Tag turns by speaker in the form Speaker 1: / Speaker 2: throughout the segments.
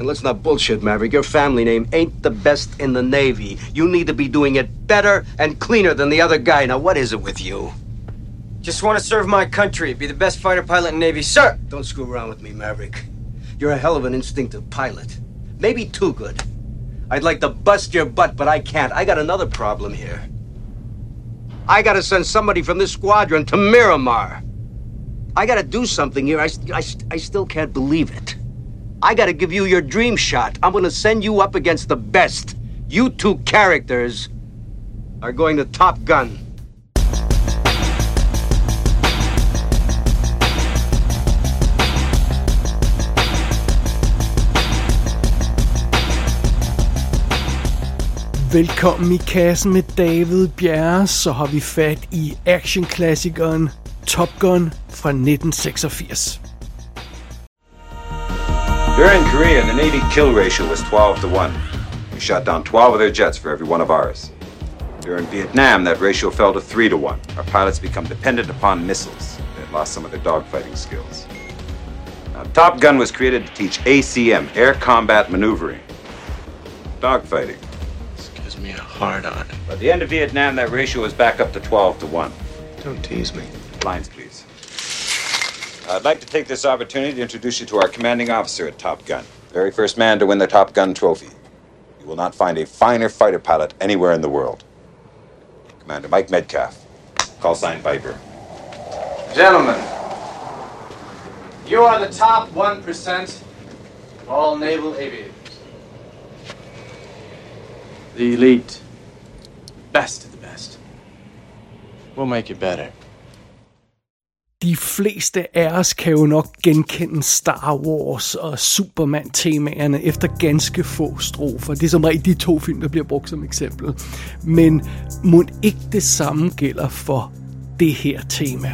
Speaker 1: And let's not bullshit, Maverick. Your family name ain't the best in the Navy. You need to be doing it better and cleaner than the other guy. Now, what is it with you?
Speaker 2: Just want to serve my country, be the best fighter pilot in Navy, sir.
Speaker 1: Don't screw around with me, Maverick. You're a hell of an instinctive pilot. Maybe too good. I'd like to bust your butt, but I can't. I got another problem here. I gotta send somebody from this squadron to Miramar. I gotta do something here. I, I, I still can't believe it. I gotta give you your dream shot. I'm gonna send you up against the best. You two characters are going to Top Gun.
Speaker 3: Velkommen i kassen med David Bjerre, så har vi fat i actionklassikeren Top Gun fra 1986.
Speaker 4: During Korea, the Navy kill ratio was 12 to 1. We shot down 12 of their jets for every one of ours. During Vietnam, that ratio fell to 3 to 1. Our pilots become dependent upon missiles. They had lost some of their dogfighting skills. Now, Top Gun was created to teach ACM, air combat maneuvering. Dogfighting.
Speaker 5: This gives me a hard on.
Speaker 4: By the end of Vietnam, that ratio was back up to 12 to 1.
Speaker 5: Don't tease me.
Speaker 4: Lines, please. I'd like to take this opportunity to introduce you to our commanding officer at Top Gun. Very first man to win the Top Gun trophy. You will not find a finer fighter pilot anywhere in the world. Commander Mike Metcalf. Call sign Viper.
Speaker 6: Gentlemen, you are the top 1% of all naval aviators.
Speaker 5: The elite. Best of the best. We'll make it better.
Speaker 3: De fleste af os kan jo nok genkende Star Wars og Superman-temaerne efter ganske få strofer. Det er som regel de to film, der bliver brugt som eksempel. Men må ikke det samme gælder for det her tema.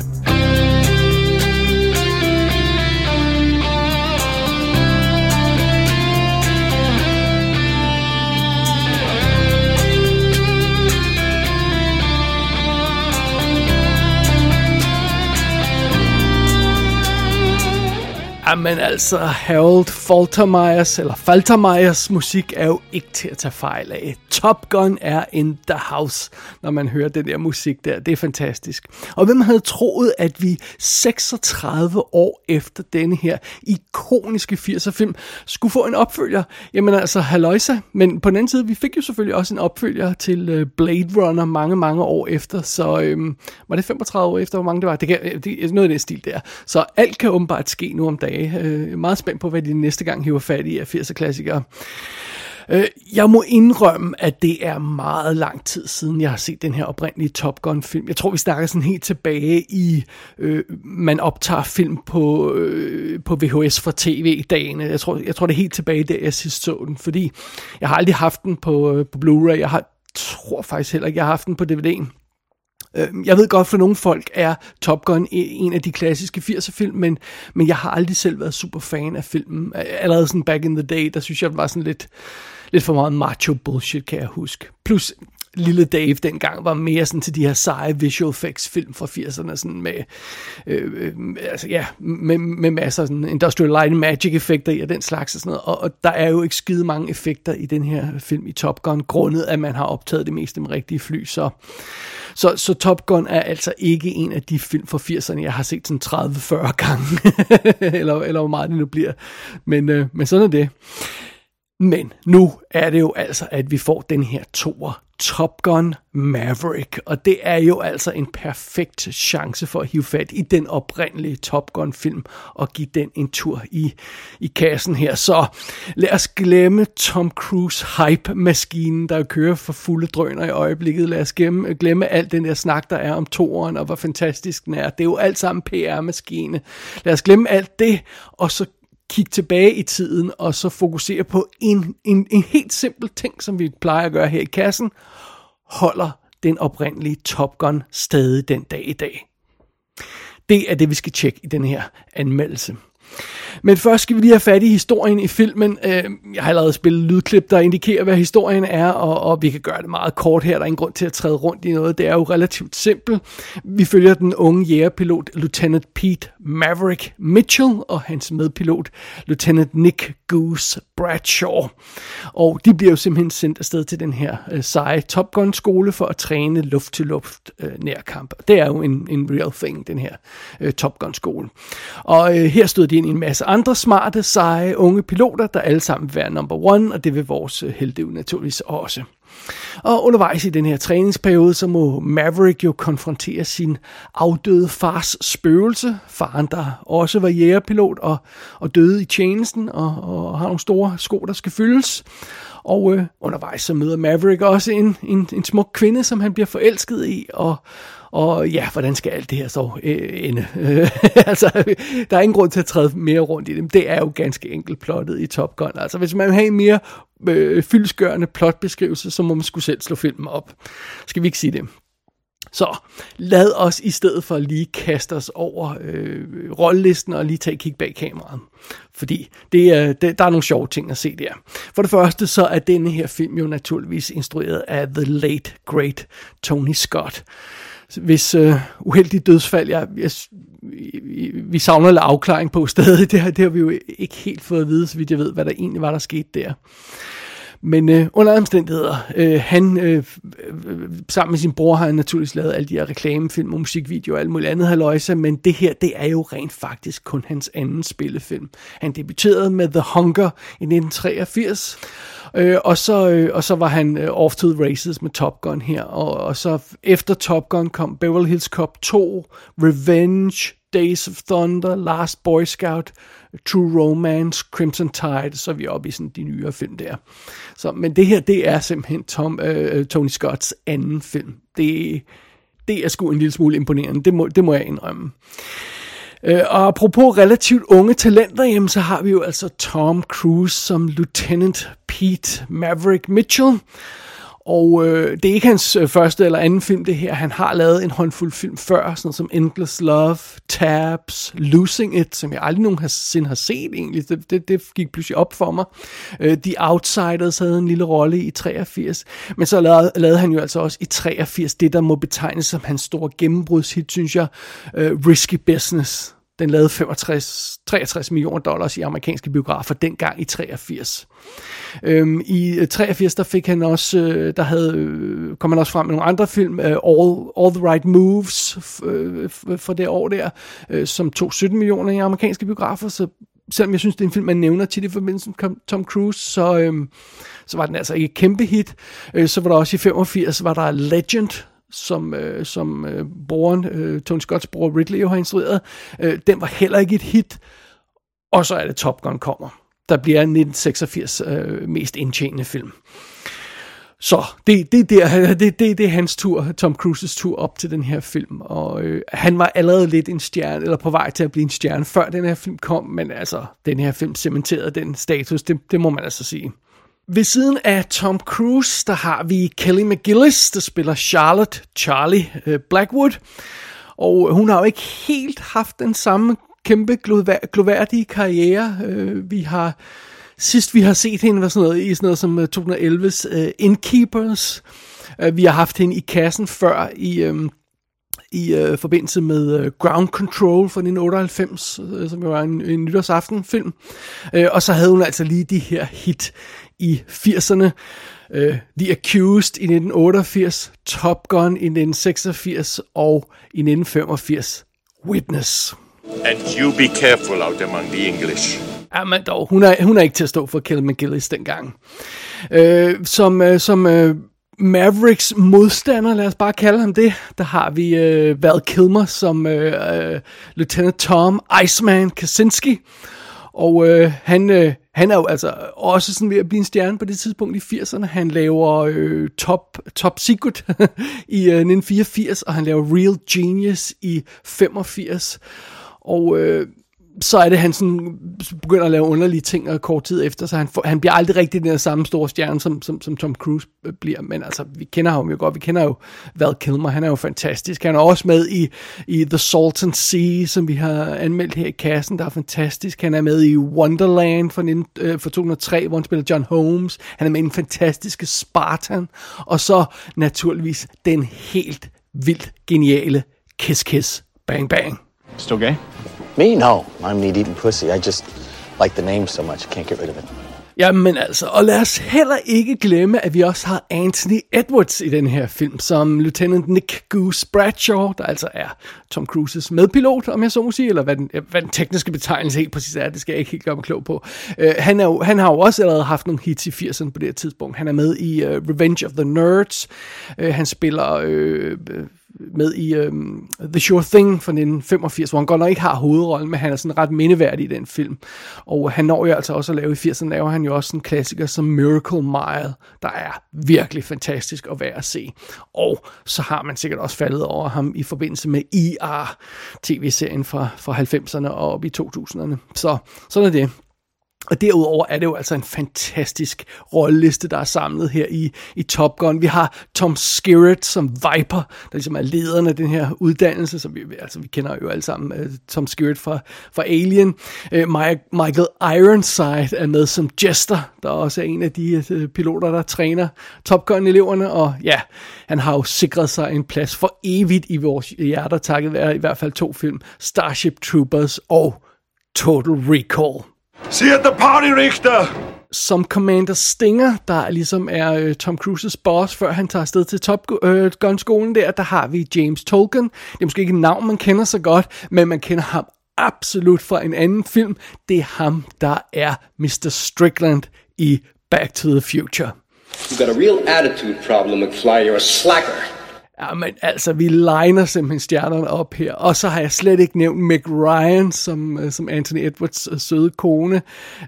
Speaker 3: Jamen altså, Harold Faltermeyers, eller Faltermeyers musik er jo ikke til at tage fejl af. Top Gun er in the house, når man hører den der musik der. Det er fantastisk. Og hvem havde troet, at vi 36 år efter denne her ikoniske 80'er film skulle få en opfølger? Jamen altså, halløjsa. Men på den anden side, vi fik jo selvfølgelig også en opfølger til øh, Blade Runner mange, mange år efter. Så øhm, var det 35 år efter, hvor mange det var? Det, kan, det er noget af det stil der. Så alt kan åbenbart ske nu om dagen. Øh, meget spændt på, hvad de næste gang hiver fat i af 80'er klassikere. Øh, jeg må indrømme, at det er meget lang tid siden, jeg har set den her oprindelige Top Gun-film. Jeg tror, vi snakker sådan helt tilbage i, øh, man optager film på, øh, på VHS fra tv-dagene. Jeg tror, jeg tror, det er helt tilbage der, jeg sidst så den, fordi jeg har aldrig haft den på, øh, på Blu-ray. Jeg har, tror faktisk heller ikke, jeg har haft den på DVD'en. Øhm, jeg ved godt, for nogle folk er Top Gun e, en af de klassiske 80'er film, men, men jeg har aldrig selv været super fan af filmen. Allerede sådan back in the day, der synes jeg, det var sådan lidt, lidt for meget macho bullshit, kan jeg huske. Plus, lille Dave dengang var mere sådan til de her seje visual effects film fra 80'erne, sådan med, øh, øh, altså, ja, med, med masser af sådan industrial light and magic effekter i og den slags og sådan noget. Og, og der er jo ikke skide mange effekter i den her film i Top Gun, grundet at man har optaget det meste med rigtige fly, så så, så Top Gun er altså ikke en af de film fra 80'erne, jeg har set sådan 30-40 gange, eller, eller hvor meget det nu bliver. Men, øh, men sådan er det. Men nu er det jo altså, at vi får den her toer, Top Gun Maverick, og det er jo altså en perfekt chance for at hive fat i den oprindelige Top Gun film og give den en tur i, i kassen her. Så lad os glemme Tom Cruise hype-maskinen, der kører for fulde drøner i øjeblikket. Lad os glemme, glemme alt den der snak, der er om toeren og hvor fantastisk den er. Det er jo alt sammen PR-maskine. Lad os glemme alt det, og så kigge tilbage i tiden, og så fokusere på en, en, en helt simpel ting, som vi plejer at gøre her i kassen. Holder den oprindelige Top Gun stadig den dag i dag? Det er det, vi skal tjekke i den her anmeldelse. Men først skal vi lige have fat i historien i filmen. Øh, jeg har allerede spillet lydklip, der indikerer, hvad historien er, og, og vi kan gøre det meget kort her. Der er ingen grund til at træde rundt i noget. Det er jo relativt simpelt. Vi følger den unge jægerpilot Lieutenant Pete Maverick Mitchell og hans medpilot Lieutenant Nick Goose Bradshaw. Og de bliver jo simpelthen sendt afsted til den her øh, seje Top Gun skole for at træne luft-til-luft øh, nærkamp. Det er jo en, en real thing, den her øh, Top Gun skole. Og øh, her stod de ind i en masse andre smarte, seje, unge piloter, der alle sammen vil være number one, og det vil vores øh, helte naturligvis også. Og undervejs i den her træningsperiode, så må Maverick jo konfrontere sin afdøde fars spøgelse. Faren, der også var jægerpilot og, og døde i tjenesten og, og har nogle store sko, der skal fyldes. Og øh, undervejs så møder Maverick også en, en, en smuk kvinde, som han bliver forelsket i, og, og ja, hvordan skal alt det her så øh, ende? altså, der er ingen grund til at træde mere rundt i det. Det er jo ganske enkelt plottet i Top Gun. Altså, hvis man vil have en mere øh, fyldsgørende plotbeskrivelse, så må man skulle selv slå filmen op. Skal vi ikke sige det? Så lad os i stedet for lige kaste os over øh, rollelisten og lige tage et kig bag kameraet. Fordi det, øh, det, der er nogle sjove ting at se der. For det første så er denne her film jo naturligvis instrueret af The Late Great Tony Scott. Hvis øh, uheldig dødsfald, jeg, jeg, vi savner lidt afklaring på stadig, det har, det har vi jo ikke helt fået at vide, så vidt jeg ved, hvad der egentlig var, der skete der. Men øh, under omstændigheder, øh, han øh, øh, sammen med sin bror har han naturligvis lavet alle de her reklamefilm og musikvideoer og alt muligt andet haløjse, men det her, det er jo rent faktisk kun hans anden spillefilm. Han debuterede med The Hunger i 1983, øh, og, så, øh, og så var han øh, off to the races med Top Gun her, og, og så efter Top Gun kom Beverly Hills Cop 2, Revenge, Days of Thunder, Last Boy Scout, True Romance, Crimson Tide, så er vi oppe i sådan de nyere film der. Så, men det her, det er simpelthen Tom, øh, øh Tony Scotts anden film. Det, det er sgu en lille smule imponerende, det må, det må jeg indrømme. Øh, og apropos relativt unge talenter, jamen, så har vi jo altså Tom Cruise som Lieutenant Pete Maverick Mitchell. Og øh, det er ikke hans øh, første eller anden film, det her. Han har lavet en håndfuld film før, sådan som Endless Love, Tabs, Losing It, som jeg aldrig nogensinde har set egentlig. Det, det, det gik pludselig op for mig. Øh, The Outsiders havde en lille rolle i 83. Men så lavede, lavede han jo altså også i 83 det, der må betegnes som hans store gennembrudshit, synes jeg. Øh, Risky Business den lavede 65, 63 millioner dollars i amerikanske biografer dengang i 83. Øhm, I øh, 83 der fik han også, øh, der havde, øh, kom han også frem med nogle andre film, øh, All, All the Right Moves øh, øh, for det år der, øh, som tog 17 millioner i amerikanske biografer, så selvom jeg synes, det er en film, man nævner til i forbindelse med Tom Cruise, så, øhm, så var den altså ikke et kæmpe hit. Øh, så var der også i 85, var der Legend, som, øh, som øh, broren, øh, Tony Scotts bror Ridley jo har instrueret, øh, den var heller ikke et hit. Og så er det Top Gun kommer. Der bliver 1986 øh, mest indtjenende film. Så det, det, der, det, det, det er hans tur, Tom Cruises tur op til den her film. Og øh, han var allerede lidt en stjerne, eller på vej til at blive en stjerne, før den her film kom. Men altså, den her film cementerede den status, det, det må man altså sige. Ved siden af Tom Cruise, der har vi Kelly McGillis, der spiller Charlotte Charlie øh, Blackwood. Og hun har jo ikke helt haft den samme kæmpe gloværdige karriere. Øh, vi har sidst vi har set hende var sådan noget, i sådan noget som øh, 2011's uh, Innkeepers. Uh, vi har haft hende i kassen før i um, i uh, forbindelse med uh, Ground Control fra 1998, uh, som jo var en, en nytårsaftenfilm. Uh, og så havde hun altså lige de her hit i 80'erne. Uh, The Accused i 1988, Top Gun i 1986 og i 1985 Witness.
Speaker 7: And you be careful out among the English.
Speaker 3: Ja, men dog, hun er, hun er ikke til at stå for Kelly McGillis dengang. Uh, som uh, som uh, Mavericks modstander, lad os bare kalde ham det, der har vi uh, Val Kilmer som uh, uh, Lieutenant Tom Iceman Kaczynski. Og øh, han, øh, han er jo altså også sådan ved at blive en stjerne på det tidspunkt i 80'erne. Han laver øh, Top, Top Secret i øh, 1984, og han laver Real Genius i 85. Og øh, så er det, han sådan begynder at lave underlige ting og kort tid efter, så han, får, han bliver aldrig rigtig den der samme store stjerne, som, som, som Tom Cruise øh, bliver. Men altså, vi kender ham jo godt. Vi kender jo Val Kilmer. Han er jo fantastisk. Han er også med i, i The Salt and Sea, som vi har anmeldt her i kassen, der er fantastisk. Han er med i Wonderland fra, øh, fra 2003, hvor han spiller John Holmes. Han er med i den fantastiske Spartan. Og så naturligvis den helt vildt geniale Kiss Kiss Bang Bang.
Speaker 5: Still gay?
Speaker 8: Me? No. I'm meat eating pussy. I just like the name so much. I can't get rid of it.
Speaker 3: Jamen altså, og lad os heller ikke glemme, at vi også har Anthony Edwards i den her film, som Lieutenant Nick Goose Bradshaw, der altså er Tom Cruises medpilot, om jeg så må sige, eller hvad den, hvad den tekniske betegnelse helt præcis er, det skal jeg ikke helt gøre mig klog på. Uh, han, er jo, han har jo også allerede haft nogle hits i 80'erne på det her tidspunkt. Han er med i uh, Revenge of the Nerds. Uh, han spiller... Uh, med i øhm, The Sure Thing fra 1985, hvor han godt nok ikke har hovedrollen, men han er sådan ret mindeværdig i den film. Og han når jo altså også at lave i 80'erne, laver han jo også en klassiker som Miracle Mile, der er virkelig fantastisk at være at se. Og så har man sikkert også faldet over ham i forbindelse med ER, tv-serien fra, fra 90'erne og op i 2000'erne. Så sådan er det. Og derudover er det jo altså en fantastisk rolleliste, der er samlet her i, i Top Gun. Vi har Tom Skerritt som Viper, der ligesom er lederen af den her uddannelse, som vi, altså vi kender jo alle sammen uh, Tom Skerritt fra, fra Alien. Uh, Michael Ironside er med som Jester, der også er en af de uh, piloter, der træner Top Gun-eleverne. Og ja, han har jo sikret sig en plads for evigt i vores hjerter, takket være i hvert fald to film, Starship Troopers og Total Recall.
Speaker 7: See at the party, Richter!
Speaker 3: Som Commander Stinger, der ligesom er øh, Tom Cruises boss, før han tager afsted til Top øh, Gun-skolen der, der har vi James Tolkien. Det er måske ikke et navn, man kender så godt, men man kender ham absolut fra en anden film. Det er ham, der er Mr. Strickland i Back to the Future.
Speaker 8: You got a real attitude problem, McFly. You're a slacker.
Speaker 3: Ja, men altså, vi liner simpelthen stjernerne op her. Og så har jeg slet ikke nævnt Meg Ryan, som, øh, som Anthony Edwards øh, søde kone.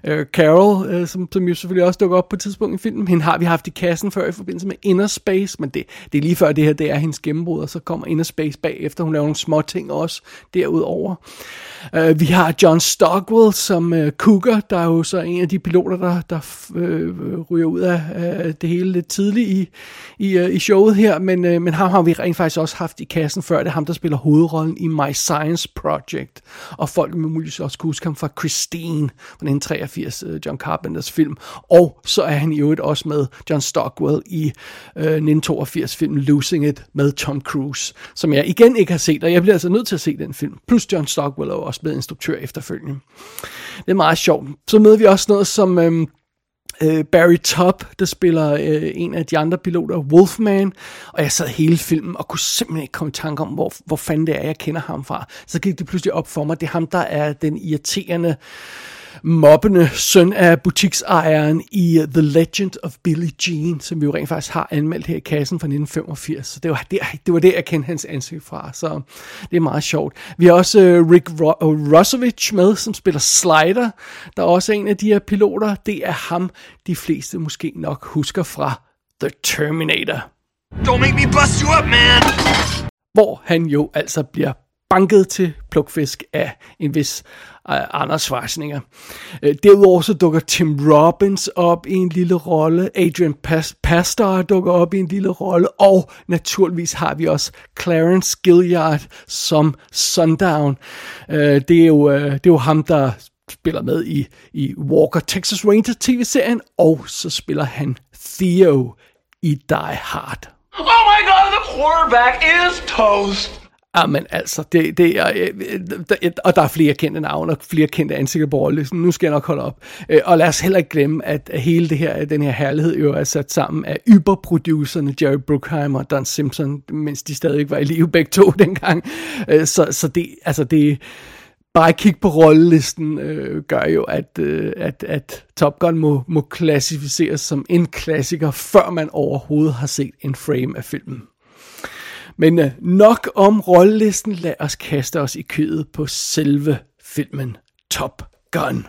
Speaker 3: Uh, Carol, uh, som, som jo selvfølgelig også dukker op på et tidspunkt i filmen. Hende har vi haft i kassen før i forbindelse med Inner Space, men det, det er lige før det her, det er hendes gennembrud, og så kommer Inner Space bagefter. Hun laver nogle små ting også derudover. Uh, vi har John Stockwell som uh, Cougar, der er jo så en af de piloter, der, der uh, ryger ud af uh, det hele lidt tidligt i, i, uh, i showet her, men, uh, men ham har vi rent faktisk også haft i kassen før. Det er ham, der spiller hovedrollen i My Science Project. Og folk vil muligvis også kunne huske ham fra Christine, fra den 83 øh, John Carpenters film. Og så er han i øvrigt også med John Stockwell i øh, 1982 filmen Losing It med Tom Cruise, som jeg igen ikke har set, og jeg bliver altså nødt til at se den film. Plus John Stockwell er også blevet instruktør efterfølgende. Det er meget sjovt. Så møder vi også noget som... Øh, øh, Barry Top, der spiller øh, en af de andre piloter, Wolfman, og jeg sad hele filmen og kunne simpelthen ikke komme i tanke om, hvor, hvor fanden det er, jeg kender ham fra. Så gik det pludselig op for mig, det er ham, der er den irriterende mobbende søn af butiksejeren i The Legend of Billie Jean, som vi jo rent faktisk har anmeldt her i kassen fra 1985. Så det var det, det, var det jeg kendte hans ansigt fra, så det er meget sjovt. Vi har også uh, Rick Ro- Rosovich med, som spiller Slider, der er også en af de her piloter. Det er ham, de fleste måske nok husker fra The Terminator.
Speaker 7: Don't make me bust you up, man!
Speaker 3: Hvor han jo altså bliver banket til plukfisk af en vis uh, Anders Schwarzenegger. Uh, derudover så dukker Tim Robbins op i en lille rolle, Adrian Pas- Pastor dukker op i en lille rolle, og naturligvis har vi også Clarence Gilliard som Sundown. Uh, det, er jo, uh, det er jo ham, der spiller med i, i Walker Texas Ranger tv-serien, og så spiller han Theo i Die Hard.
Speaker 9: Oh my god, the quarterback is toast!
Speaker 3: Ah, Jamen altså, det, det er, øh, øh, øh, og der er flere kendte navne og flere kendte ansigter på rollelisten. Ligesom, nu skal jeg nok holde op. Og lad os heller ikke glemme, at hele det her, den her herlighed jo er sat sammen af yberproducerne Jerry Bruckheimer og Don Simpson, mens de stadig var i live begge to dengang. Så, så det, altså det, bare kig på rollelisten øh, gør jo, at, øh, at, at Top Gun må, må klassificeres som en klassiker, før man overhovedet har set en frame af filmen. Men øh, nok om rollelisten, lad os kaste os i kødet på selve filmen Top Gun.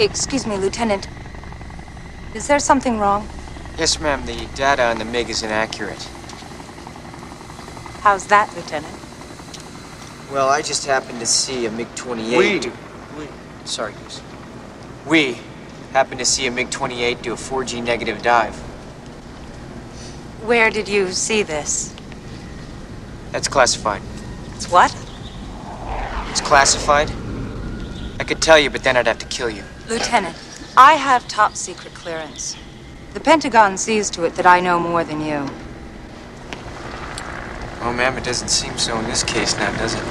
Speaker 10: Excuse me, Lieutenant. Is there something wrong?
Speaker 2: Yes, ma'am. The data on the MiG is inaccurate.
Speaker 10: How's that, Lieutenant?
Speaker 2: Well, I just happened to see a MiG-28
Speaker 6: We.
Speaker 2: do... We. Sorry, Goose. We happened to see a MiG-28 do a 4G negative dive.
Speaker 10: Where did you see this?
Speaker 2: That's classified.
Speaker 10: It's what?
Speaker 2: It's classified? I could tell you, but then I'd have to kill you.
Speaker 10: Lieutenant, I have top secret clearance. The Pentagon sees to it that I know more than you.
Speaker 2: Oh, ma'am, it doesn't seem so in this case now, does it?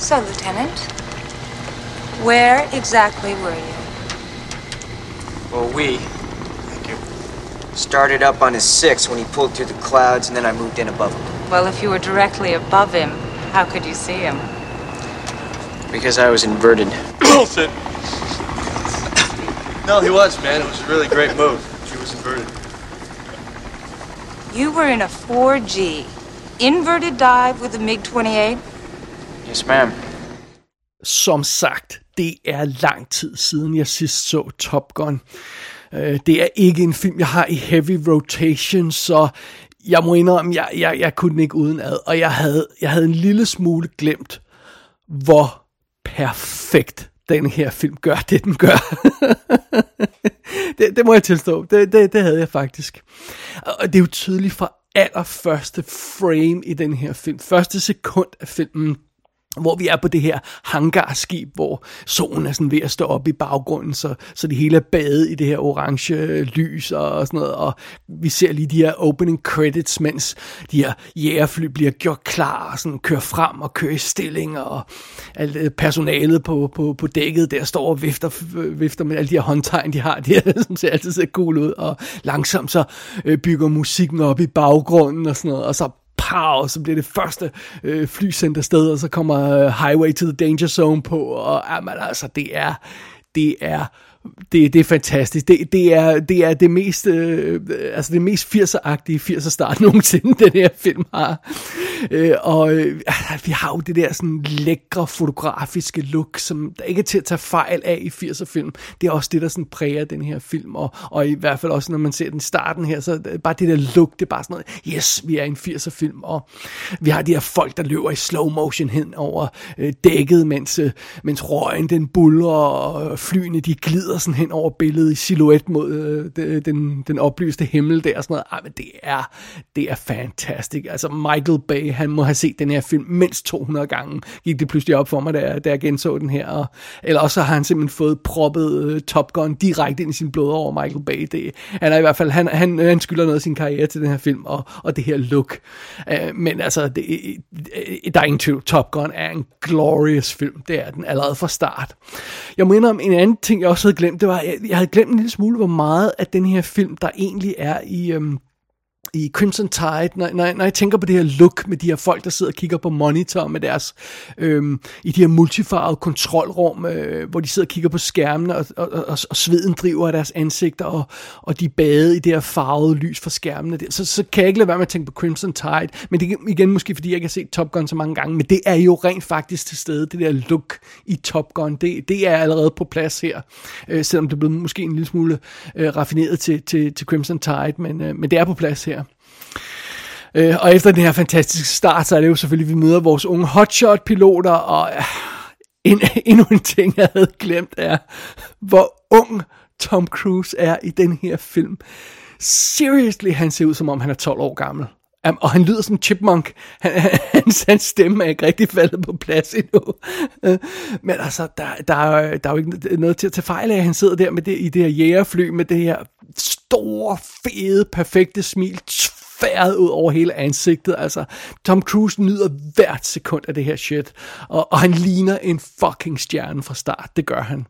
Speaker 10: So, Lieutenant, where exactly were you?
Speaker 2: Well, we. Started up on his six when he pulled through the clouds, and then I moved in above him.
Speaker 10: Well, if you were directly above him, how could you see him?
Speaker 2: Because I was inverted.
Speaker 6: Bullshit. no, he was, man. It was a really great move. She was inverted.
Speaker 10: You were in a 4G inverted dive with a MiG 28?
Speaker 2: Yes, ma'am.
Speaker 3: Som sagt, det er lang tid siden, jeg sidst så Top Gun. Øh, det er ikke en film, jeg har i heavy rotation, så jeg må indrømme, jeg, jeg, jeg kunne den ikke uden ad. Og jeg havde, jeg havde en lille smule glemt, hvor perfekt den her film gør det, den gør. det, det må jeg tilstå. Det, det, det havde jeg faktisk. Og det er jo tydeligt fra allerførste frame i den her film. Første sekund af filmen hvor vi er på det her hangarskib, hvor solen er sådan ved at stå op i baggrunden, så, så det hele er badet i det her orange lys og, og sådan noget, og vi ser lige de her opening credits, mens de her jægerfly bliver gjort klar og sådan kører frem og kører i stilling, og alt øh, personalet på, på, på dækket der står og vifter, øh, vifter med alle de her håndtegn, de har, de her, som ser altid så cool ud, og langsomt så øh, bygger musikken op i baggrunden og sådan noget, og så pow, så bliver det første øh, flycenter sted, og så kommer øh, Highway to the Danger Zone på, og jamen, altså, det er, det er det, det er fantastisk. Det, det, er, det er det mest, øh, øh altså det mest 80'er-agtige 80'er start nogensinde, den her film har. Øh, og øh, vi har jo det der sådan lækre fotografiske look, som der ikke er til at tage fejl af i 80'er film. Det er også det, der sådan præger den her film, og, og i hvert fald også, når man ser den starten her, så bare det der look, det er bare sådan noget, yes, vi er i en 80'er film, og vi har de her folk, der løber i slow motion hen over øh, dækket, mens, øh, mens røgen den buller, og flyene de glider sådan hen over billedet i silhuet mod øh, den, den oplyste himmel der og sådan noget. Ej, men det er, det er fantastisk. Altså Michael Bay, han må have set den her film mindst 200 gange, gik det pludselig op for mig, da, da jeg genså den her. Og, eller også har han simpelthen fået proppet øh, Top Gun direkte ind i sin blod over Michael Bay. Det, han er i hvert fald, han, han, øh, han skylder noget af sin karriere til den her film, og, og det her look. Øh, men altså, det, øh, øh, der er ingen tvivl, Top Gun er en glorious film. Det er den allerede fra start. Jeg minder om en anden ting, jeg også havde glemt, det var, jeg, jeg havde glemt en lille smule, hvor meget af den her film, der egentlig er i, øhm, i Crimson Tide, når, når, når jeg tænker på det her look med de her folk, der sidder og kigger på monitor med deres, øhm, i de her multifarvede kontrolrum, øh, hvor de sidder og kigger på skærmene, og, og, og, og sveden driver af deres ansigter, og, og de bade i det her farvede lys fra skærmene. Så, så kan jeg ikke lade være med at tænke på Crimson Tide, men det igen måske, fordi jeg ikke har set Top Gun så mange gange, men det er jo rent faktisk til stede, det der look i Top Gun, det, det er allerede på plads her, øh, selvom det er blevet måske en lille smule øh, raffineret til, til, til Crimson Tide, men, øh, men det er på plads her. Øh, og efter den her fantastiske start, så er det jo selvfølgelig, at vi møder vores unge hotshot-piloter, og øh, en, endnu en ting, jeg havde glemt, er, hvor ung Tom Cruise er i den her film. Seriously, han ser ud, som om han er 12 år gammel. Um, og han lyder som chipmunk. Han, hans, hans stemme er ikke rigtig faldet på plads endnu. Uh, men altså, der, der, er, der er jo ikke noget til at tage fejl af. Han sidder der med det, i det her jægerfly med det her store, fede, perfekte smil færdet ud over hele ansigtet. Altså, Tom Cruise nyder hvert sekund af det her shit. Og, og han ligner en fucking stjerne fra start. Det gør han.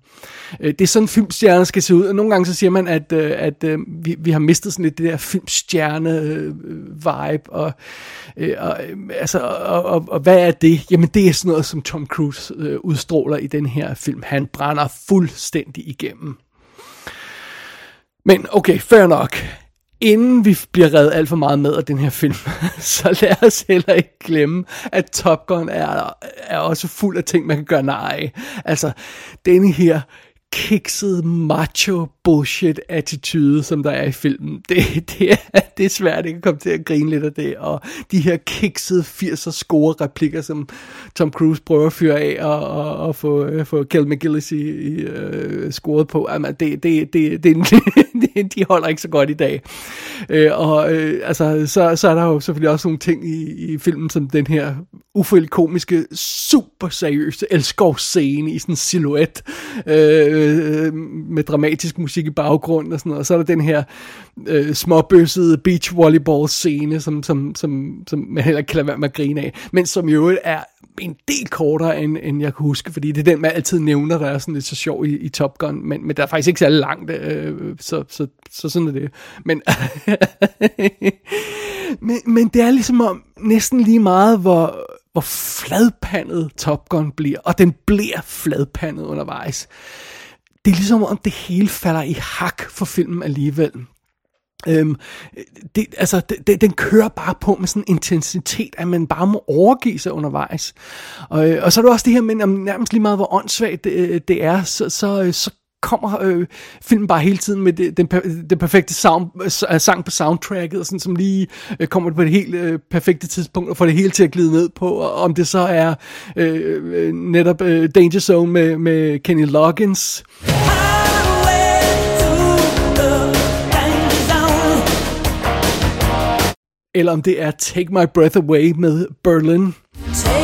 Speaker 3: Øh, det er sådan, filmstjerner skal se ud. Og nogle gange så siger man, at, øh, at, at vi, vi har mistet sådan lidt det der filmstjerne-vibe. Og, og, altså, og, og, og hvad er det? Jamen, det er sådan noget, som Tom Cruise udstråler i den her film. Han brænder fuldstændig igennem. Men okay, fair nok inden vi bliver reddet alt for meget med af den her film, så lad os heller ikke glemme, at Top Gun er, er også fuld af ting, man kan gøre nej Altså, denne her kiksede macho bullshit attitude, som der er i filmen. Det, det, er, det er svært ikke at komme til at grine lidt af det, og de her kiksede 80'er score replikker, som Tom Cruise prøver at fyre af og, og, og få, uh, få Kel McGillis i, i uh, scoret på. Jamen, det, det, det, det, det, de holder ikke så godt i dag. Øh, og øh, altså, så, så er der jo selvfølgelig også nogle ting i, i filmen, som den her ufældig komiske, super seriøse elskovsscene i sådan en silhuet øh, med dramatisk musik i baggrunden og sådan noget. Og så er der den her øh, småbøssede beach volleyball scene, som, som, som, som man heller ikke kan lade være med at grine af, men som jo er en del kortere, end, end jeg kan huske, fordi det er den, man altid nævner, der er sådan lidt så sjov i, i Top Gun, men, men der er faktisk ikke særlig langt, øh, så, så, så sådan er det. Men, men, men det er ligesom om næsten lige meget, hvor, hvor fladpandet Top Gun bliver, og den bliver fladpandet undervejs. Det er ligesom om det hele falder i hak for filmen alligevel. Øhm, det, altså, det, den kører bare på med sådan en intensitet, at man bare må overgive sig undervejs. Og, øh, og så er det også det her med, at nærmest lige meget hvor åndssvagt det, det er, så, så, øh, så kommer øh, filmen bare hele tiden med det, den, den perfekte sound, øh, sang på soundtracket, og sådan, som lige øh, kommer på det helt øh, perfekte tidspunkt, og får det hele til at glide ned på, og om det så er øh, øh netop øh, Danger Zone med, med Kenny Loggins. Eller om det er Take My Breath Away med Berlin. Take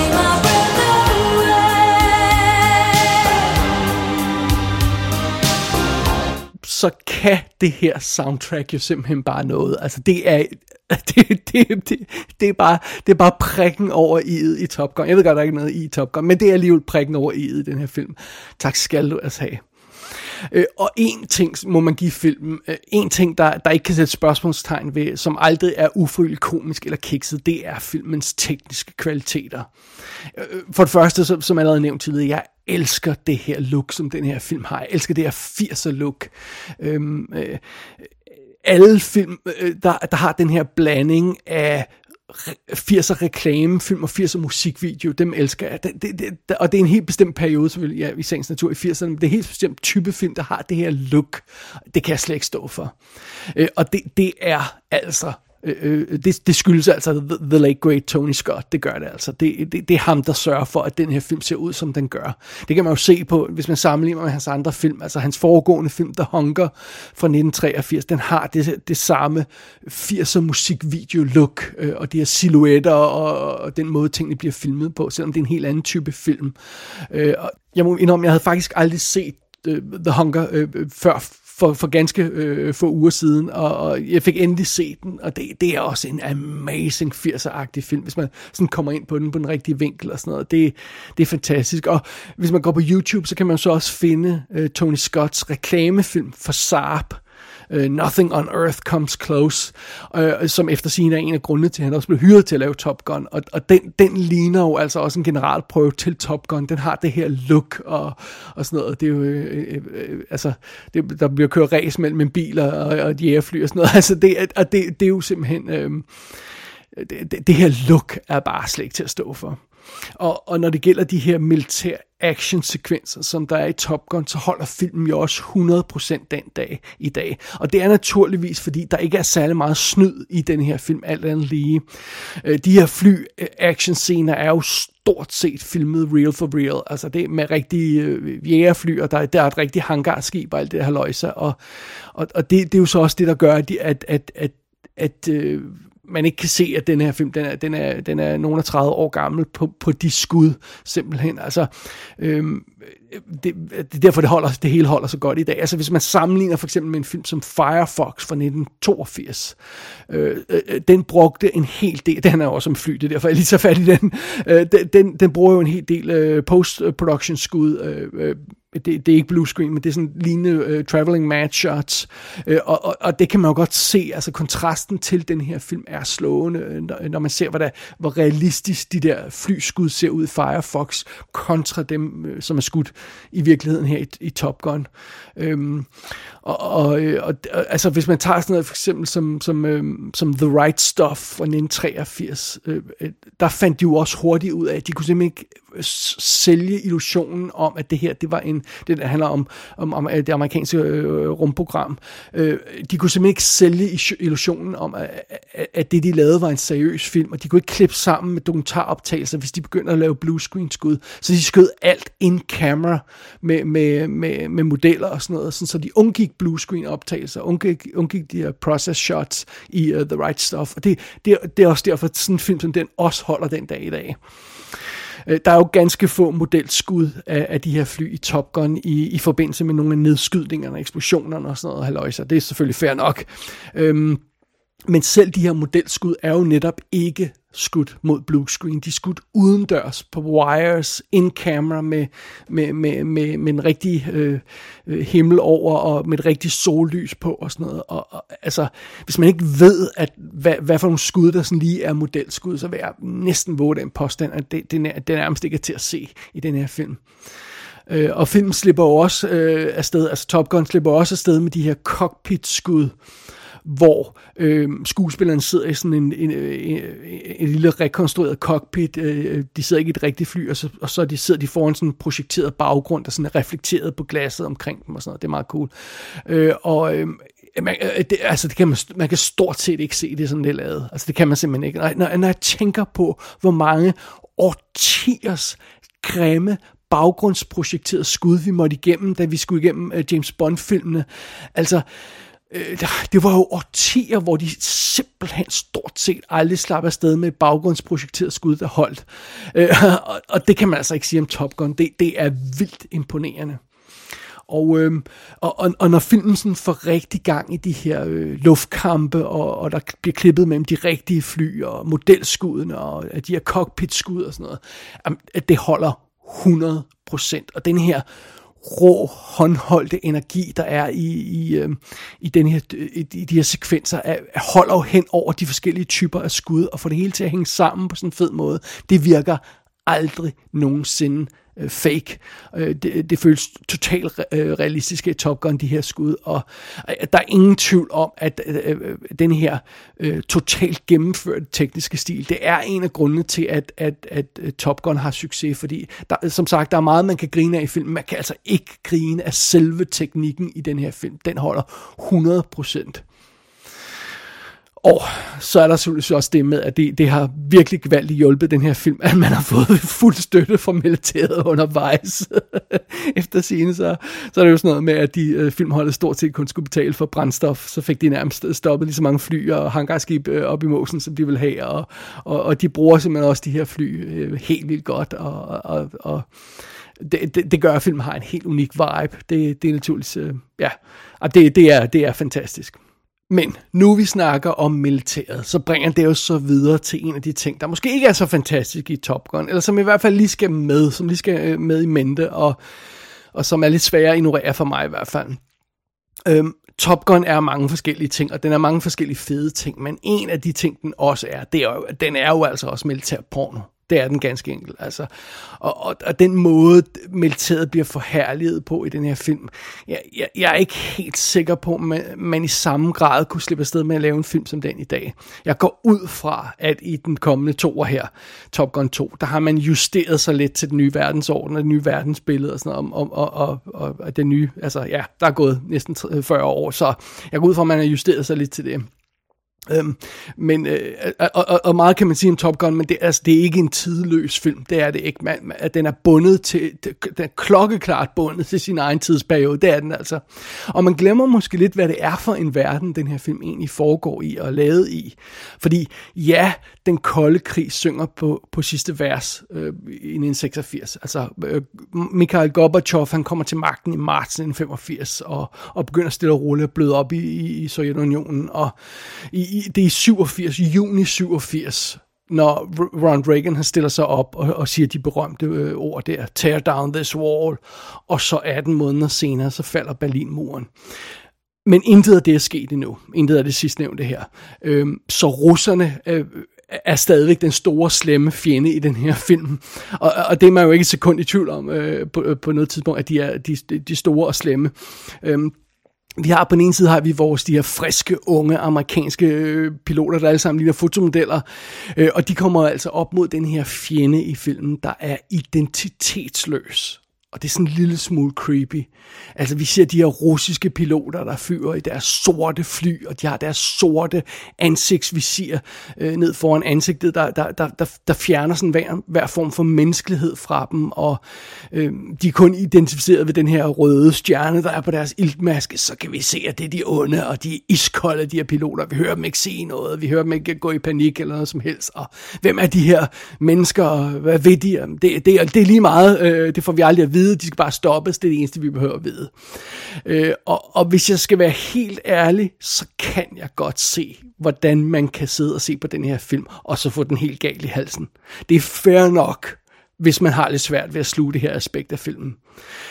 Speaker 3: så kan det her soundtrack jo simpelthen bare noget. Altså det er, det, det, det, det er bare, det er bare prikken over i'et i Top Gun. Jeg ved godt, der er ikke noget i Top Gun, men det er alligevel prikken over i'et i den her film. Tak skal du altså have. Øh, og en ting må man give filmen, øh, en ting, der, der ikke kan sætte spørgsmålstegn ved, som aldrig er ufrivilligt komisk eller kikset, det er filmens tekniske kvaliteter. Øh, øh for det første, som, som allerede nævnt tidligere, jeg elsker det her look, som den her film har. Jeg elsker det her 80'er look. Øhm, øh, alle film, øh, der, der har den her blanding af 80'er reklamefilm og 80'er musikvideo, dem elsker jeg. Det, det, det, og det er en helt bestemt periode, som ja, i sagens natur i 80'erne, det er en helt bestemt type film, der har det her look. Det kan jeg slet ikke stå for. Øh, og det, det er altså Øh, øh, øh, det, det skyldes altså the, the late great Tony Scott, det gør det altså. Det, det, det er ham, der sørger for, at den her film ser ud, som den gør. Det kan man jo se på, hvis man sammenligner med hans andre film, altså hans foregående film, The Hunger fra 1983, den har det, det samme 80'er musikvideo-look, øh, og de her silhuetter, og, og den måde tingene bliver filmet på, selvom det er en helt anden type film. Øh, og jeg må indrømme, jeg havde faktisk aldrig set øh, The Hunger øh, før for, for ganske øh, få uger siden, og, og jeg fik endelig set den, og det, det er også en amazing 80'er-agtig film, hvis man sådan kommer ind på den på den rigtige vinkel og sådan noget. Det, det er fantastisk. Og hvis man går på YouTube, så kan man så også finde øh, Tony Scotts reklamefilm for Saab, uh, Nothing on Earth Comes Close, uh, som efter sin er en af grundene til, at han også blev hyret til at lave Top Gun. Og, og den, den ligner jo altså også en generalprøve til Top Gun. Den har det her look og, og sådan noget. Det er jo, øh, øh, altså, det, der bliver kørt ræs mellem en bil og, og et jægerfly og sådan noget. Altså, det, og det, det er jo simpelthen... Øh, det, det, det her look er bare slet ikke til at stå for. Og, og når det gælder de her militære actionsekvenser, som der er i Top Gun, så holder filmen jo også 100% den dag i dag. Og det er naturligvis, fordi der ikke er særlig meget snyd i den her film, alt andet lige. Øh, de her fly øh, actionscener er jo stort set filmet real for real. Altså det med rigtige øh, jægerfly, og der, der er et rigtigt hangarskib og alt det her løjser. Og, og, og det, det er jo så også det, der gør, at, at, at, at, at øh, man ikke kan se, at den her film, den er, den er, den er nogen af 30 år gammel på, på de skud, simpelthen. Altså, øhm, det, det er derfor, det, holder, det hele holder så godt i dag. Altså, hvis man sammenligner for eksempel med en film som Firefox fra 1982, øh, øh, den brugte en hel del, den er også om fly, det er derfor, jeg lige så fat i den, øh, den, den, den bruger jo en hel del øh, post-production skud, øh, øh, det, det er ikke blue screen, men det er sådan lignende øh, traveling match shots, øh, og, og, og det kan man jo godt se, altså kontrasten til den her film er slående, øh, når, når man ser, hvad der, hvor realistisk de der flyskud ser ud i Firefox, kontra dem, øh, som er skudt i virkeligheden her i, i Top Gun. Øhm, og, og, øh, og, og altså, hvis man tager sådan noget for eksempel som, som, øh, som The Right Stuff fra 1983, øh, øh, der fandt de jo også hurtigt ud af, at de kunne simpelthen ikke øh, sælge illusionen om, at det her, det var en, det der handler om, om, om det amerikanske øh, rumprogram. Øh, de kunne simpelthen ikke sælge illusionen om, at, at det, de lavede, var en seriøs film, og de kunne ikke klippe sammen med dokumentaroptagelser, hvis de begyndte at lave blue screen skud. Så de skød alt in camera med, med, med, med modeller og sådan noget, sådan, så de undgik bluescreen optagelser, undgik, undgik de her process shots i uh, The Right Stuff. Og det, det, det er også derfor, at sådan en film som den også holder den dag i dag. Øh, der er jo ganske få modelskud af, af de her fly i Top Gun i, i forbindelse med nogle af nedskydningerne, eksplosionerne og sådan noget så Det er selvfølgelig fair nok. Øhm, men selv de her modelskud er jo netop ikke skudt mod blue screen. De er skudt udendørs på wires, in camera med, med, med, med, med en rigtig øh, øh himmel over og med et rigtig sollys på og sådan noget. Og, og, altså, hvis man ikke ved, at, hvad, hvad for nogle skud, der sådan lige er modelskud, så vil jeg næsten våge den påstand, at det, det, det er nærmest ikke er til at se i den her film. Øh, og filmen slipper også øh, afsted, altså Top Gun slipper også afsted med de her cockpit-skud, hvor øh, skuespilleren sidder i sådan en, en, en, en lille rekonstrueret cockpit. Øh, øh, de sidder ikke i et rigtigt fly, og så, og så de sidder de foran sådan en projekteret baggrund, der sådan er reflekteret på glasset omkring dem og sådan noget. Det er meget cool. Øh, og øh, man, øh, det, altså det kan man, man kan stort set ikke se det sådan det er lavet. Altså det kan man simpelthen ikke. Når, når jeg tænker på, hvor mange årtiers grimme baggrundsprojekteret skud, vi måtte igennem, da vi skulle igennem uh, James Bond-filmene. Altså, øh, det var jo årtier, hvor de simpelthen stort set aldrig slap afsted med et baggrundsprojekteret skud, der holdt. Øh, og, og det kan man altså ikke sige om Top Gun. Det, det er vildt imponerende. Og, øh, og, og, og når filmen sådan får rigtig gang i de her øh, luftkampe, og, og der bliver klippet mellem de rigtige fly, og modelskudene, og de her cockpit-skud og sådan noget, at det holder 100% Og den her rå, håndholdte energi, der er i, i, øhm, i, den her, i, i de her sekvenser, holder jo hen over de forskellige typer af skud, og får det hele til at hænge sammen på sådan en fed måde. Det virker aldrig nogensinde øh, fake. Øh, det, det føles totalt øh, realistisk i Top Gun, de her skud, og øh, der er ingen tvivl om, at øh, øh den her øh, totalt gennemførte tekniske stil, det er en af grundene til, at, at, at, at Top Gun har succes, fordi der, som sagt, der er meget, man kan grine af i filmen. Man kan altså ikke grine af selve teknikken i den her film. Den holder 100 procent. Og så er der selvfølgelig også det med, at det, det har virkelig gevaldigt hjulpet den her film, at man har fået fuld støtte fra militæret undervejs. Efter scene, så, så er det jo sådan noget med, at de øh, filmholdet stort set kun skulle betale for brændstof, så fik de nærmest øh, stoppet lige så mange fly og hangarskib øh, op i mosen, som de vil have, og, og, og de bruger simpelthen også de her fly øh, helt vildt godt, og, og, og det, det, det gør, at filmen har en helt unik vibe. Det, det er naturligvis, øh, ja, og det, det, er, det er fantastisk. Men nu vi snakker om militæret, så bringer det jo så videre til en af de ting, der måske ikke er så fantastisk i Top Gun, eller som i hvert fald lige skal med, som lige skal øh, med i mente, og, og som er lidt sværere at ignorere for mig i hvert fald. Øhm, Top Gun er mange forskellige ting, og den er mange forskellige fede ting, men en af de ting, den også er, det er jo, den er jo altså også militær porno. Det er den ganske enkelt. Altså. Og, og, og den måde, militæret bliver forherliget på i den her film, jeg, jeg, jeg er ikke helt sikker på, at man, man i samme grad kunne slippe afsted med at lave en film som den i dag. Jeg går ud fra, at i den kommende to her, Top Gun 2, der har man justeret sig lidt til den nye verdensorden og det nye verdensbillede og sådan noget, og, og, og, og, og den nye, altså ja, der er gået næsten 40 år, så jeg går ud fra, at man har justeret sig lidt til det. Øhm, men, øh, og, og, og meget kan man sige om Top Gun, men det, altså, det er ikke en tidløs film, det er det ikke. Man, at den er bundet til, den er klokkeklart bundet til sin egen tidsperiode, det er den altså. Og man glemmer måske lidt, hvad det er for en verden, den her film egentlig foregår i og lavet i. Fordi ja, den kolde krig synger på, på sidste vers øh, i 1986. Altså, øh, Mikhail Gorbachev, han kommer til magten i marts 1985 og, og begynder stille og roligt at bløde op i, i, i Sovjetunionen. Og i, det er i 87, juni 87, når Ronald Reagan han stiller sig op og, og siger de berømte øh, ord der, tear down this wall, og så 18 måneder senere, så falder Berlinmuren. Men intet af det er sket endnu. Intet af det sidste nævnte her. Øhm, så russerne øh, er stadigvæk den store, slemme fjende i den her film. Og, og det er man jo ikke et sekund i tvivl om øh, på, på noget tidspunkt, at de er de, de store og slemme. Øhm, vi har på den ene side har vi vores de her friske, unge amerikanske øh, piloter, der alle sammen ligner fotomodeller, øh, og de kommer altså op mod den her fjende i filmen, der er identitetsløs og det er sådan en lille smule creepy. Altså, vi ser de her russiske piloter, der fyrer i deres sorte fly, og de har deres sorte ansigtsvisir øh, ned foran ansigtet, der, der, der, der, der fjerner sådan hver, hver form for menneskelighed fra dem, og øh, de er kun identificeret ved den her røde stjerne, der er på deres iltmaske, så kan vi se, at det er de onde, og de er iskolde, de her piloter. Vi hører dem ikke sige noget, vi hører dem ikke gå i panik eller noget som helst, og hvem er de her mennesker, og hvad ved de? Det, det, det er lige meget, øh, det får vi aldrig at vide, de skal bare stoppes, det er det eneste, vi behøver at vide. Øh, og, og hvis jeg skal være helt ærlig, så kan jeg godt se, hvordan man kan sidde og se på den her film, og så få den helt galt i halsen. Det er fair nok, hvis man har lidt svært ved at sluge det her aspekt af filmen.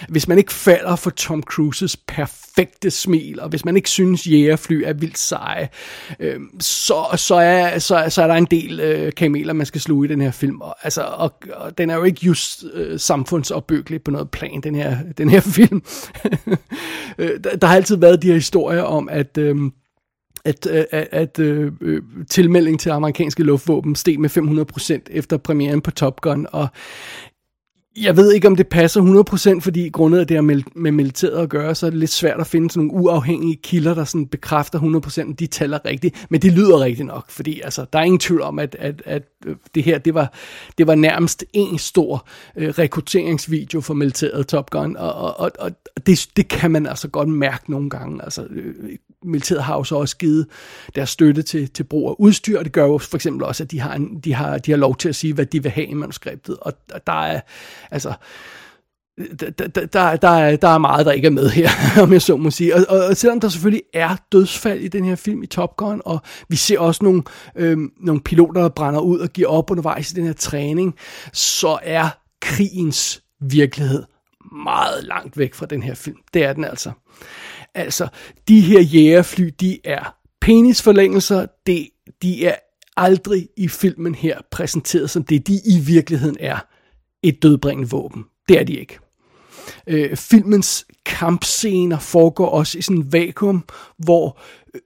Speaker 3: Hvis man ikke falder for Tom Cruises perfekte smil, og hvis man ikke synes, jægerfly er vildt seje, øh, så, så, er, så, så er der en del øh, kameler, man skal sluge i den her film. Og, altså, og, og den er jo ikke just øh, samfundsopbyggelig på noget plan, den her, den her film. Øh, der, der har altid været de her historier om, at... Øh, at, at, at, øh, øh, tilmelding til amerikanske luftvåben steg med 500% efter premieren på Top Gun, og jeg ved ikke, om det passer 100%, fordi grundet af det her med, med militæret at gøre, så er det lidt svært at finde sådan nogle uafhængige kilder, der sådan bekræfter 100%, at de taler rigtigt. Men det lyder rigtigt nok, fordi altså, der er ingen tvivl om, at, at, at øh, det her, det var, det var nærmest en stor øh, rekrutteringsvideo for militæret Top Gun, og, og, og, og det, det kan man altså godt mærke nogle gange. Altså, øh, militæret har jo så også givet deres støtte til, til brug af udstyr, og det gør jo for eksempel også, at de har, en, de har, de har lov til at sige, hvad de vil have i manuskriptet, og der er, altså, der, der, der, der, er, der er meget, der ikke er med her, om jeg så må sige. Og, og selvom der selvfølgelig er dødsfald i den her film i Top Gun, og vi ser også nogle, øh, nogle piloter, der brænder ud og giver op undervejs i den her træning, så er krigens virkelighed meget langt væk fra den her film. Det er den altså. Altså, de her jægerfly, de er penisforlængelser, det, de er aldrig i filmen her præsenteret som det, de i virkeligheden er. Et dødbringende våben. Det er de ikke. Øh, filmens kampscener foregår også i sådan en vakuum, hvor øh,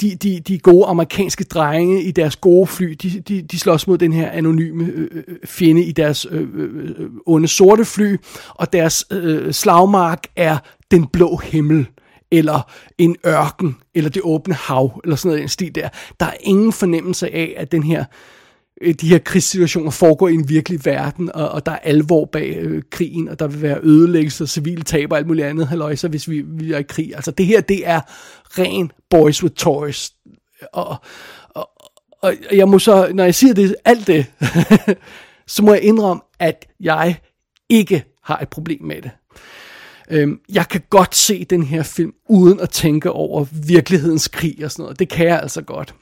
Speaker 3: de, de, de gode amerikanske drenge i deres gode fly, de, de, de slås mod den her anonyme øh, øh, øh fjende i deres øh, øh, øh, onde sorte fly, og deres øh, slagmark er den blå himmel eller en ørken, eller det åbne hav, eller sådan noget en stil der. Der er ingen fornemmelse af, at den her øh, Øh, de her krigssituationer foregår i en virkelig verden, og, og der er alvor bag øh, krigen, og der vil være ødelæggelse, civile taber og alt muligt andet, så hvis vi, vi er i krig. Altså det her, det er ren boys with toys. Og, og, og jeg må så, når jeg siger det, alt det, så må jeg indrømme, at jeg ikke har et problem med det. Øhm, jeg kan godt se den her film, uden at tænke over virkelighedens krig og sådan noget. Det kan jeg altså godt.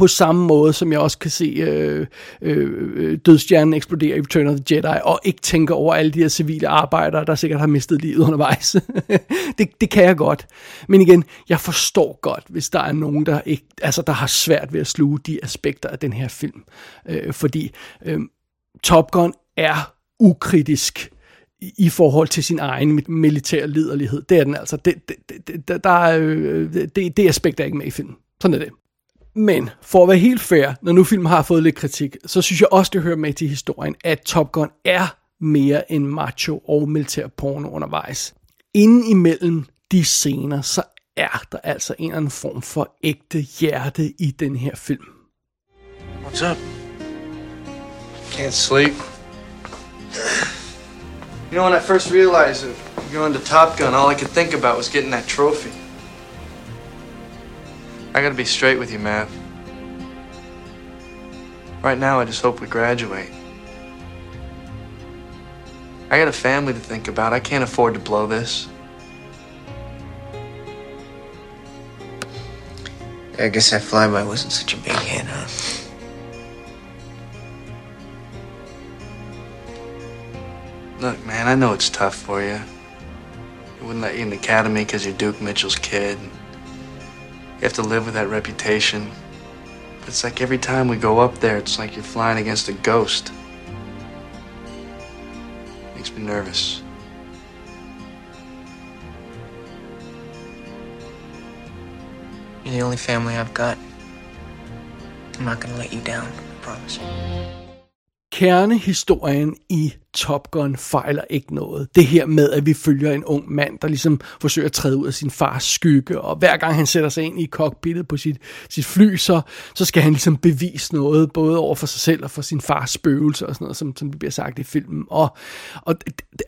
Speaker 3: På samme måde, som jeg også kan se øh, øh, øh dødstjernen eksplodere i Return of the Jedi, og ikke tænke over alle de her civile arbejdere, der sikkert har mistet livet undervejs. det, det kan jeg godt. Men igen, jeg forstår godt, hvis der er nogen, der, ikke, altså, der har svært ved at sluge de aspekter af den her film. Øh, fordi øh, Top Gun er ukritisk i forhold til sin egen militær liderlighed. Det er den altså. Det, det, det, der er, øh, det, det aspekt er ikke med i filmen. Sådan er det. Men for at være helt fair, når nu filmen har fået lidt kritik, så synes jeg også, det hører med til historien, at Top Gun er mere en macho og militær porno undervejs. Inden imellem de scener, så er der altså en eller anden form for ægte hjerte i den her film.
Speaker 6: What's up? Can't sleep. You know, when I first realized that going to Top Gun, all I could think about was getting that trophy. I gotta be straight with you, Matt. Right now, I just hope we graduate. I got a family to think about. I can't afford to blow this.
Speaker 2: I guess that flyby wasn't such a big hit, huh?
Speaker 6: Look, man, I know it's tough for you. They wouldn't let you in the academy because you're Duke Mitchell's kid. You have to live with that reputation. But it's like every time we go up there, it's like you're flying against a ghost. Makes me nervous.
Speaker 2: You're the only family I've got. I'm not gonna let you down, I promise.
Speaker 3: Kernehistorien i Top Gun fejler ikke noget. Det her med, at vi følger en ung mand, der ligesom forsøger at træde ud af sin fars skygge, og hver gang han sætter sig ind i cockpittet på sit, sit fly, så, så skal han ligesom bevise noget, både over for sig selv og for sin fars spøgelse og sådan noget, som, som det bliver sagt i filmen. Og, og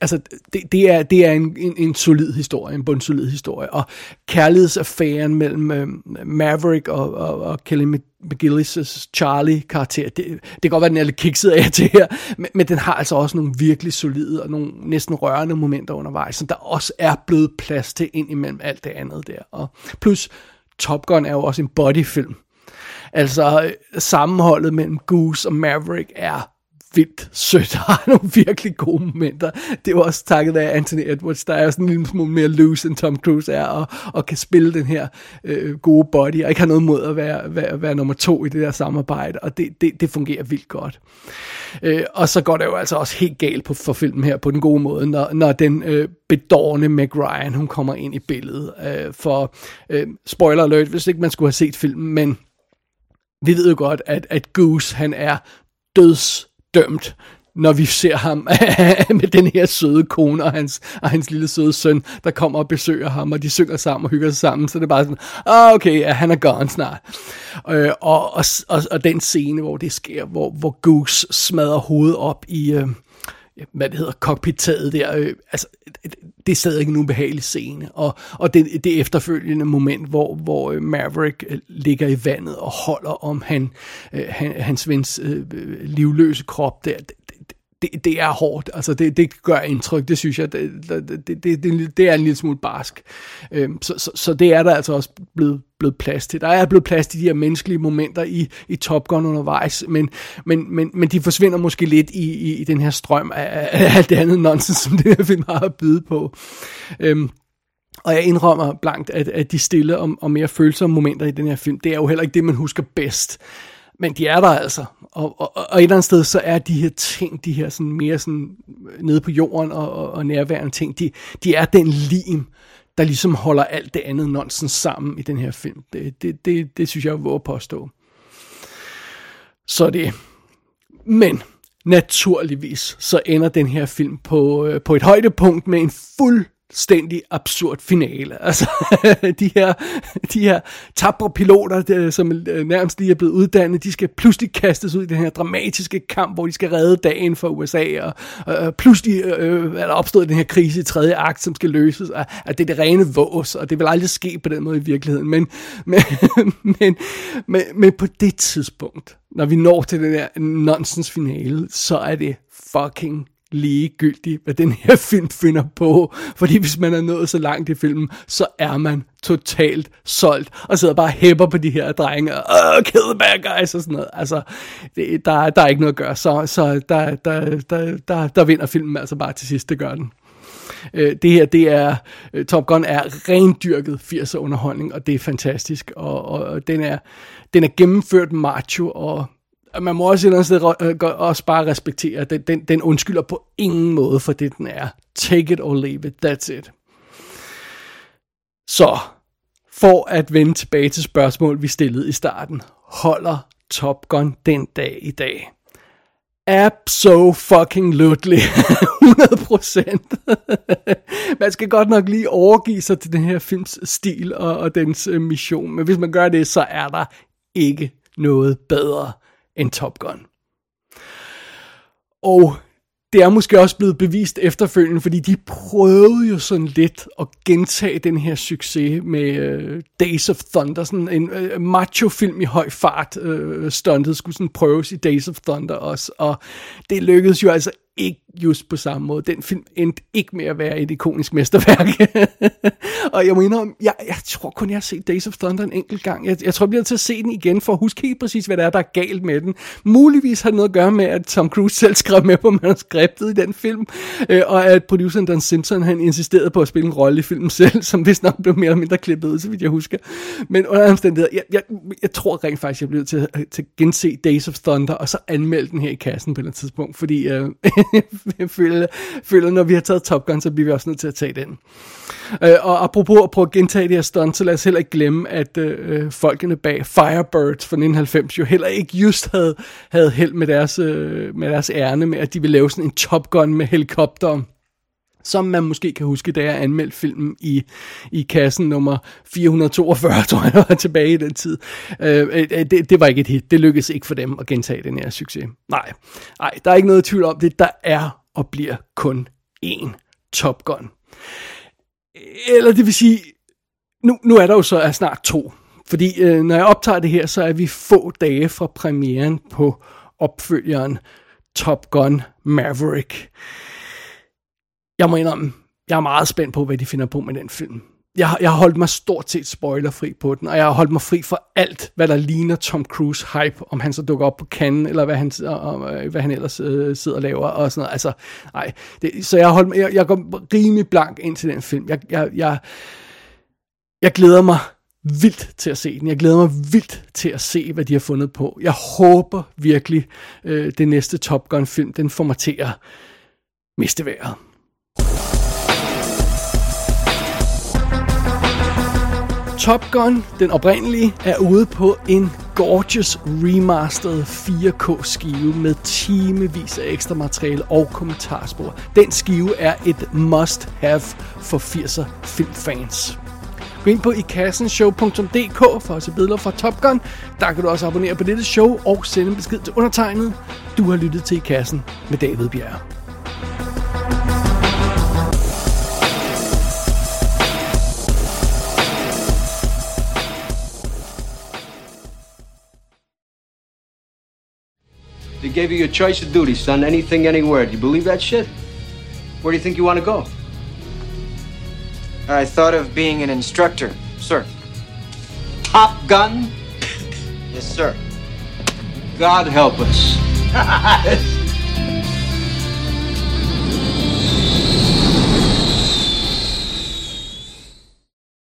Speaker 3: altså, det, det er, det er en, en, en solid historie, en bundsolid historie, og kærlighedsaffæren mellem øh, Maverick og, og, og Kelly McGillis' Charlie-karakter. Det, det kan godt være, den er lidt kikset af til her, men, men den har altså også nogle virkelig solide og nogle næsten rørende momenter undervejs, som der også er blevet plads til ind imellem alt det andet der. Og plus, Top Gun er jo også en bodyfilm. Altså, øh, sammenholdet mellem Goose og Maverick er vildt sødt, har nogle virkelig gode momenter. Det er jo også takket af Anthony Edwards, der er sådan en lille smule mere loose, end Tom Cruise er, og, og kan spille den her øh, gode body, og ikke har noget mod at være, være, være nummer to i det der samarbejde, og det, det, det fungerer vildt godt. Øh, og så går det jo altså også helt galt på, for filmen her, på den gode måde, når, når den øh, bedårende Meg Ryan, hun kommer ind i billedet. Øh, for, øh, spoiler alert, hvis ikke man skulle have set filmen, men vi ved jo godt, at, at Goose, han er døds dømt, når vi ser ham med den her søde kone og hans, og hans lille søde søn, der kommer og besøger ham, og de synger sammen og hygger sig sammen, så det er bare sådan, ah, okay, ja, han er gone snart. Øh, og, og, og, og den scene, hvor det sker, hvor, hvor Goose smadrer hovedet op i, øh, hvad det hedder, cockpittaget der, øh, altså, det er stadig en ubehagelig scene, og, og det, det efterfølgende moment, hvor, hvor øh, Maverick øh, ligger i vandet og holder om han, øh, han, hans vens øh, øh livløse krop der, det, det, er hårdt, altså det, det gør indtryk, det synes jeg, det, det, det, det, det er en lille smule barsk. Øhm, så, så, så det er der altså også blevet, blevet plads til. Der er blevet plads til de her menneskelige momenter i, i Top Gun undervejs, men, men, men, men de forsvinder måske lidt i, i, i den her strøm af, af alt det andet nonsens, som det her film har at byde på. Øhm, og jeg indrømmer blankt, at, at de stille og, og mere følsomme momenter i den her film, det er jo heller ikke det, man husker bedst. Men de er der altså. Og, og, og et eller andet sted, så er de her ting, de her sådan mere sådan øh, nede på jorden og, og, og nærværende ting, de, de er den lim, der ligesom holder alt det andet nonsens sammen i den her film. Det, det, det, det synes jeg er at påstå. Så det. Men naturligvis, så ender den her film på, øh, på et højdepunkt med en fuld fuldstændig absurd finale. Altså, de her, de her tabre piloter, der, som øh, nærmest lige er blevet uddannet, de skal pludselig kastes ud i den her dramatiske kamp, hvor de skal redde dagen for USA, og, og pludselig øh, øh, er der opstået den her krise i tredje akt, som skal løses, og at det er det rene vås, og det vil aldrig ske på den måde i virkeligheden. Men, men, men, men, men på det tidspunkt, når vi når til den der nonsens finale, så er det fucking ligegyldigt, hvad den her film finder på. Fordi hvis man er nået så langt i filmen, så er man totalt solgt, og sidder bare og hæpper på de her drenge, og kill the bad guys, og sådan noget. Altså, det, der, der er ikke noget at gøre, så, så der, der, der, der, der vinder filmen altså bare til sidst, det gør den. Øh, det her, det er, øh, Top Gun er rendyrket 80'er underholdning, og det er fantastisk, og, og, og den, er, den er gennemført macho, og man må også et eller andet sted øh, også bare respektere, at den, den, den undskylder på ingen måde for det, den er. Take it or leave it, that's it. Så, for at vende tilbage til spørgsmål, vi stillede i starten. Holder Top Gun den dag i dag? Abso fucking lutely. 100%. man skal godt nok lige overgive sig til den her films stil og, og dens øh, mission, men hvis man gør det, så er der ikke noget bedre end Top Gun. Og det er måske også blevet bevist efterfølgende, fordi de prøvede jo sådan lidt at gentage den her succes med uh, Days of Thunder, sådan en uh, macho-film i høj fart, uh, stuntet skulle sådan prøves i Days of Thunder også, og det lykkedes jo altså ikke just på samme måde. Den film endte ikke med at være et ikonisk mesterværk. og jeg mener, jeg, jeg tror kun, jeg har set Days of Thunder en enkelt gang. Jeg, jeg tror, jeg bliver til at se den igen, for at huske helt præcis, hvad der er, der er galt med den. Muligvis har det noget at gøre med, at Tom Cruise selv skrev med på manuskriptet i den film, øh, og at produceren Dan Simpson, han insisterede på at spille en rolle i filmen selv, som vist nok blev mere eller mindre klippet ud, så vidt jeg husker. Men under omstændigheder, jeg, jeg, jeg tror rent faktisk, jeg bliver til, til at gense Days of Thunder, og så anmelde den her i kassen på et tidspunkt, fordi øh, jeg føler, føler, når vi har taget Top Gun, så bliver vi også nødt til at tage den. Øh, og apropos at prøve at gentage det her stunt, så lad os heller ikke glemme, at øh, folkene bag Firebirds fra 1990 jo heller ikke just havde, havde held med deres, øh, med deres ærne med, at de ville lave sådan en Top Gun med helikopter som man måske kan huske, da jeg anmeldte filmen i, i kassen nummer 442, tror jeg, var tilbage i den tid. Øh, øh, det, det var ikke et hit. Det lykkedes ikke for dem at gentage den her succes. Nej, nej der er ikke noget tvivl om det. Der er og bliver kun én Top Gun. Eller det vil sige, nu, nu er der jo så er snart to. Fordi øh, når jeg optager det her, så er vi få dage fra premieren på opfølgeren Top Gun Maverick jeg må indrømme, jeg er meget spændt på, hvad de finder på med den film. Jeg, jeg har holdt mig stort set spoilerfri på den, og jeg har holdt mig fri for alt, hvad der ligner Tom Cruise hype, om han så dukker op på kanden, eller hvad han, og, øh, hvad han ellers øh, sidder og laver, og sådan noget. Altså, nej. Det, så jeg, har holdt, jeg, jeg går rimelig blank ind til den film. Jeg, jeg, jeg, jeg glæder mig vildt til at se den. Jeg glæder mig vildt til at se, hvad de har fundet på. Jeg håber virkelig, øh, det næste Top Gun film, den får mig Top Gun, den oprindelige, er ude på en gorgeous remastered 4K-skive med timevis af ekstra materiale og kommentarspor. Den skive er et must-have for 80'er filmfans. Gå ind på ikassenshow.dk for at se billeder fra Top Gun. Der kan du også abonnere på dette show og sende en besked til undertegnet. Du har lyttet til I Kassen med David Bjerg.
Speaker 1: They gave you your choice of duty, son. Anything, anywhere. Do you believe that shit? Where do you think you want to go?
Speaker 2: I thought of being an instructor, sir.
Speaker 1: Top Gun?
Speaker 2: Yes, sir.
Speaker 1: God help us.